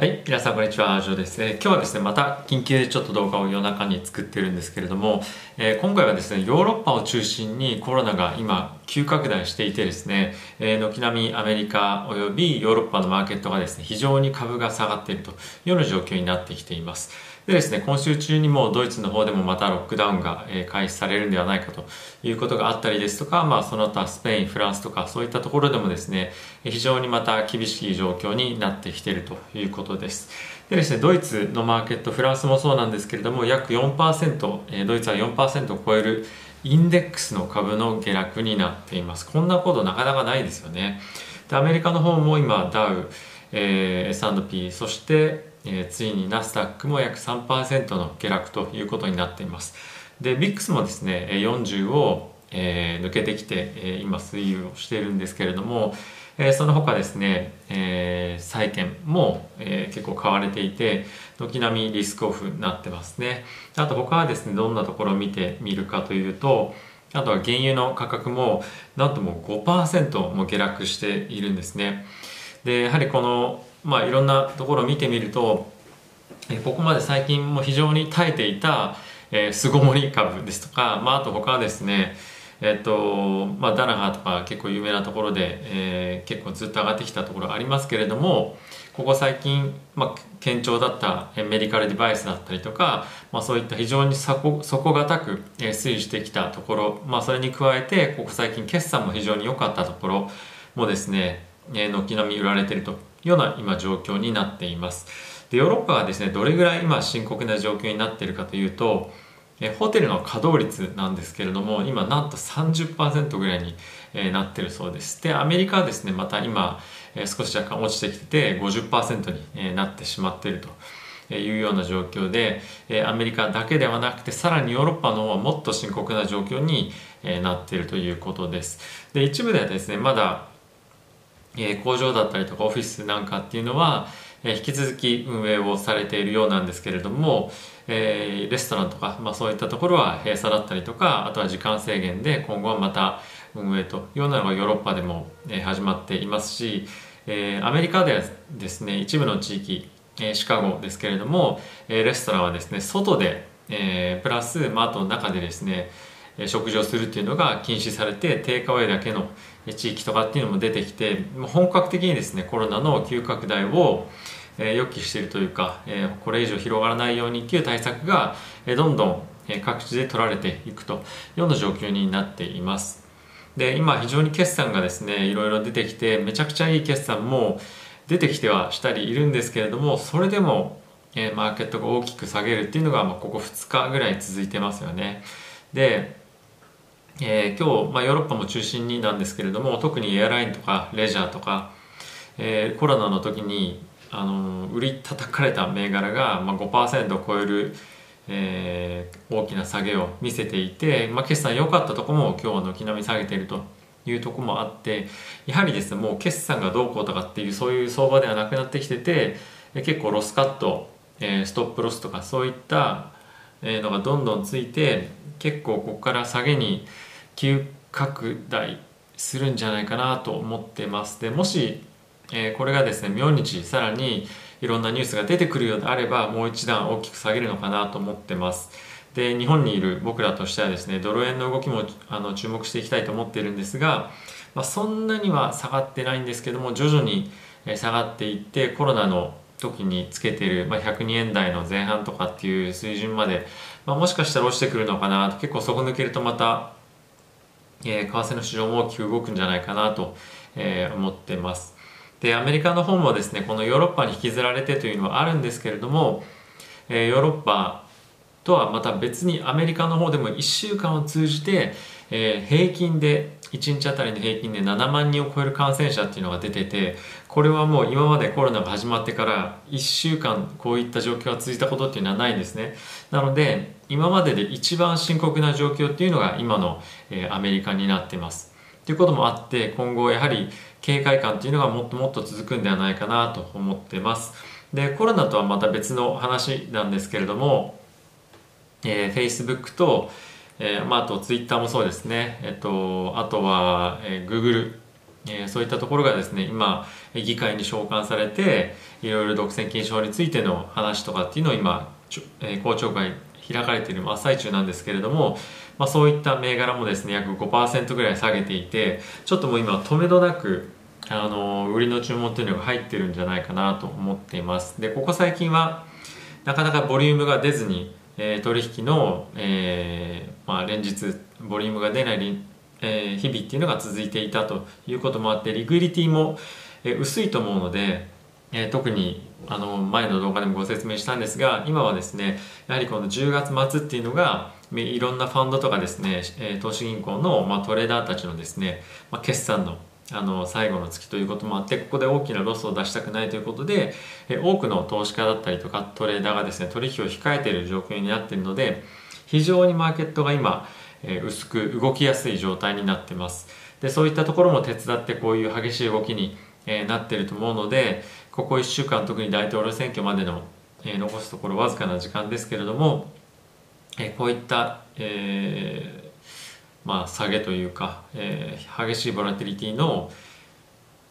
はい、皆さんこんにちは、ジョーです、えー、今日はですね、また緊急でちょっと動画を夜中に作ってるんですけれども、えー、今回はですね、ヨーロッパを中心にコロナが今急拡大していてですね、え、軒並みアメリカおよびヨーロッパのマーケットがですね、非常に株が下がっているというような状況になってきています。でですね、今週中にもドイツの方でもまたロックダウンが開始されるんではないかということがあったりですとか、まあその他スペイン、フランスとかそういったところでもですね、非常にまた厳しい状況になってきているということです。でですね、ドイツのマーケット、フランスもそうなんですけれども、約4%、ドイツは4%を超えるインデックスの株の下落になっています。こんなことなかなかないですよね。で、アメリカの方も今、ダウ、えー、S&P、そしてえー、ついにナスダックも約3%の下落ということになっていますで VIX もですね40を、えー、抜けてきて、えー、今推移をしているんですけれども、えー、その他ですね、えー、債券も、えー、結構買われていて軒並みリスクオフになってますね。あと他はですねどんなところを見てみるかというとあとは原油の価格もなんともう5%も下落しているんですね。でやはりこのまあ、いろんなところを見てみると、ここまで最近も非常に耐えていた、えー、巣ごもり株ですとか、まあ、あと他はですね、えっとまあ、ダナハとか結構有名なところで、えー、結構ずっと上がってきたところありますけれどもここ最近、まあ、堅調だったメディカルデバイスだったりとか、まあ、そういった非常に底堅く推移してきたところ、まあ、それに加えてここ最近決算も非常に良かったところもですね軒並み売られてるというような今状況になっています。でヨーロッパがですねどれぐらい今深刻な状況になっているかというとえホテルの稼働率なんですけれども今なんと30%ぐらいに、えなってるそうです。でアメリカはですねまた今、え少し若干落ちてきてて50%に、えなってしまっているというような状況で、アメリカだけではなくてさらにヨーロッパの方はもっと深刻な状況に、なっているということです。で一部ではですねまだ工場だったりとかオフィスなんかっていうのは、引き続き運営をされているようなんですけれども、えーレストランとか、まあ、そういったところは閉鎖だったりとかあとは時間制限で今後はまた運営というようなのがヨーロッパでも、え始まっていますし、えアメリカではですね一部の地域、えシカゴですけれども、えレストランはですね外で、えプラス、まあ、あと中でですね食事をするっていうのが禁止されてテイクアウェイだけの地域とかっていうのも出てきて本格的にですねコロナの急拡大をえ予期しているというかえこれ以上広がらないようにっていう対策がえどんどん各地で取られていくというような状況になっています。で今非常に決算がですねいろいろ出てきてめちゃくちゃいい決算も出てきてはしたりいるんですけれどもそれでもえマーケットが大きく下げるっていうのがまここ2日ぐらい続いてますよね。でえー、今日、まあ、ヨーロッパも中心になんですけれども特にエアラインとかレジャーとか、えー、コロナの時にあの売り叩かれた銘柄が、まあ、5%を超える、えー、大きな下げを見せていて、まあ、決算良かったとこも今日は軒並み下げているというとこもあってやはりですねもう決算がどうこうとかっていうそういう相場ではなくなってきてて結構ロスカット、えー、ストップロスとかそういったのがどんどんついて結構ここから下げに急拡大するんじゃないかなと思ってます。でもし、えー、これがですね明日さらにいろんなニュースが出てくるようであればもう一段大きく下げるのかなと思ってますで日本にいる僕らとしてはですねドル円の動きもあの注目していきたいと思っているんですが、まあ、そんなには下がってないんですけども徐々に下がっていってコロナの時につけている、まあ、102円台の前半とかっていう水準まで、まあ、もしかしたら落ちてくるのかなと結構底抜けるとまたえー、為替の市場も大きく動くんじゃないかなと、えー、思ってます。で、アメリカの方もですね、このヨーロッパに引きずられてというのはあるんですけれども、えー、ヨーロッパとはまた別にアメリカの方でも1週間を通じて、えー、平均で1日あたりの平均で7万人を超える感染者っていうのが出ててこれはもう今までコロナが始まってから1週間こういった状況が続いたことっていうのはないんですね。なので今までで一番深刻な状況っていうのが今の、えー、アメリカになってます。ということもあって今後やはり警戒感っていうのがもっともっと続くんではないかなと思ってます。でコロナとはまた別の話なんですけれども、えー、Facebook とえーまあ、あとツイッターもそうですね、えっと、あとは、えー、Google えー、そういったところがですね今議会に召喚されていろいろ独占禁止法についての話とかっていうのを今、えー、公聴会開かれている真っ最中なんですけれども、まあ、そういった銘柄もですね約5%ぐらい下げていてちょっともう今止めどなくあの売りの注文っていうのが入ってるんじゃないかなと思っています。でここ最近はなかなかボリュームが出ずに、えー、取引の、えーまあ、連日ボリュームが出ないえー、日々っていうのが続いていたということもあってリクイリティも、え、薄いと思うので、えー、特にあの前の動画でもご説明したんですが今はですねやはりこの10月末っていうのがいろんなファンドとかですね、え投資銀行の、ま、トレーダーたちのですね、ま、決算のあの最後の月ということもあってここで大きなロスを出したくないということで多くの投資家だったりとかトレーダーがですね取引を控えている状況になっているので非常にマーケットが今、薄く動きやすい状態になってます。でそういったところも手伝ってこういう激しい動きに、えなっていると思うのでここ1週間特に大統領選挙までの、え残すところわずかな時間ですけれども、えこういった、えーまあ、下げというか、えー、激しいボラティリティの、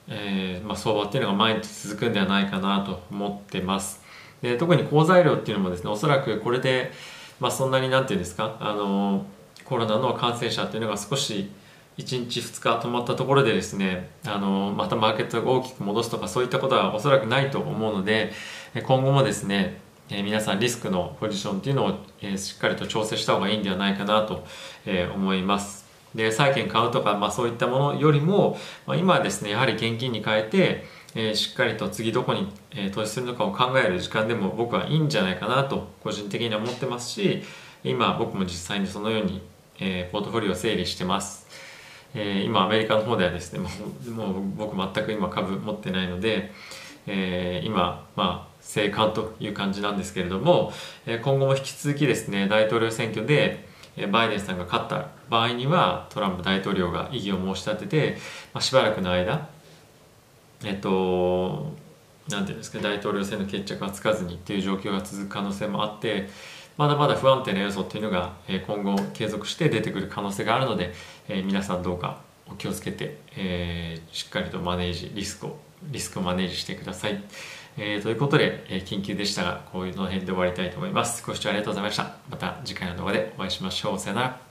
えーまあ、相場っていうのが毎日続くんではないかなと思ってます。で特に好材料っていうのもですねおそらくこれで、まあ、そんなになんていうんですかあのコロナの感染者っていうのが少し1日2日止まったところでですねあのまたマーケットが大きく戻すとかそういったことはおそらくないと思うので今後もですね皆さんリスクのポジションっていうのを、しっかりと調整した方がいいんではないかなと、思います。で債券買うとか、まあ、そういったものよりも、まあ、今はですねやはり現金に変えて、えー、しっかりと次どこに、えー、投資するのかを考える時間でも僕はいいんじゃないかなと個人的には思ってますし今僕も実際にそのように、えー、ポートフォリオを整理してます。え今アメリカの方ではですねもうもう僕全く今株持ってないので、え今まあ生還という感じなんですけれども今後も引き続きですね大統領選挙でバイデンさんが勝った場合にはトランプ大統領が異議を申し立てて、まあ、しばらくの間えっと何ていうんですか大統領選の決着がつかずにっていう状況が続く可能性もあってまだまだ不安定な要素っていうのが今後継続して出てくる可能性があるので皆さんどうかお気をつけて、え、しっかりとマネージリスクをリスクをマネージしてください。えー、ということで、え、緊急でしたが、こういうの辺で終わりたいと思います。ご視聴ありがとうございました。また次回の動画でお会いしましょう。さよなら。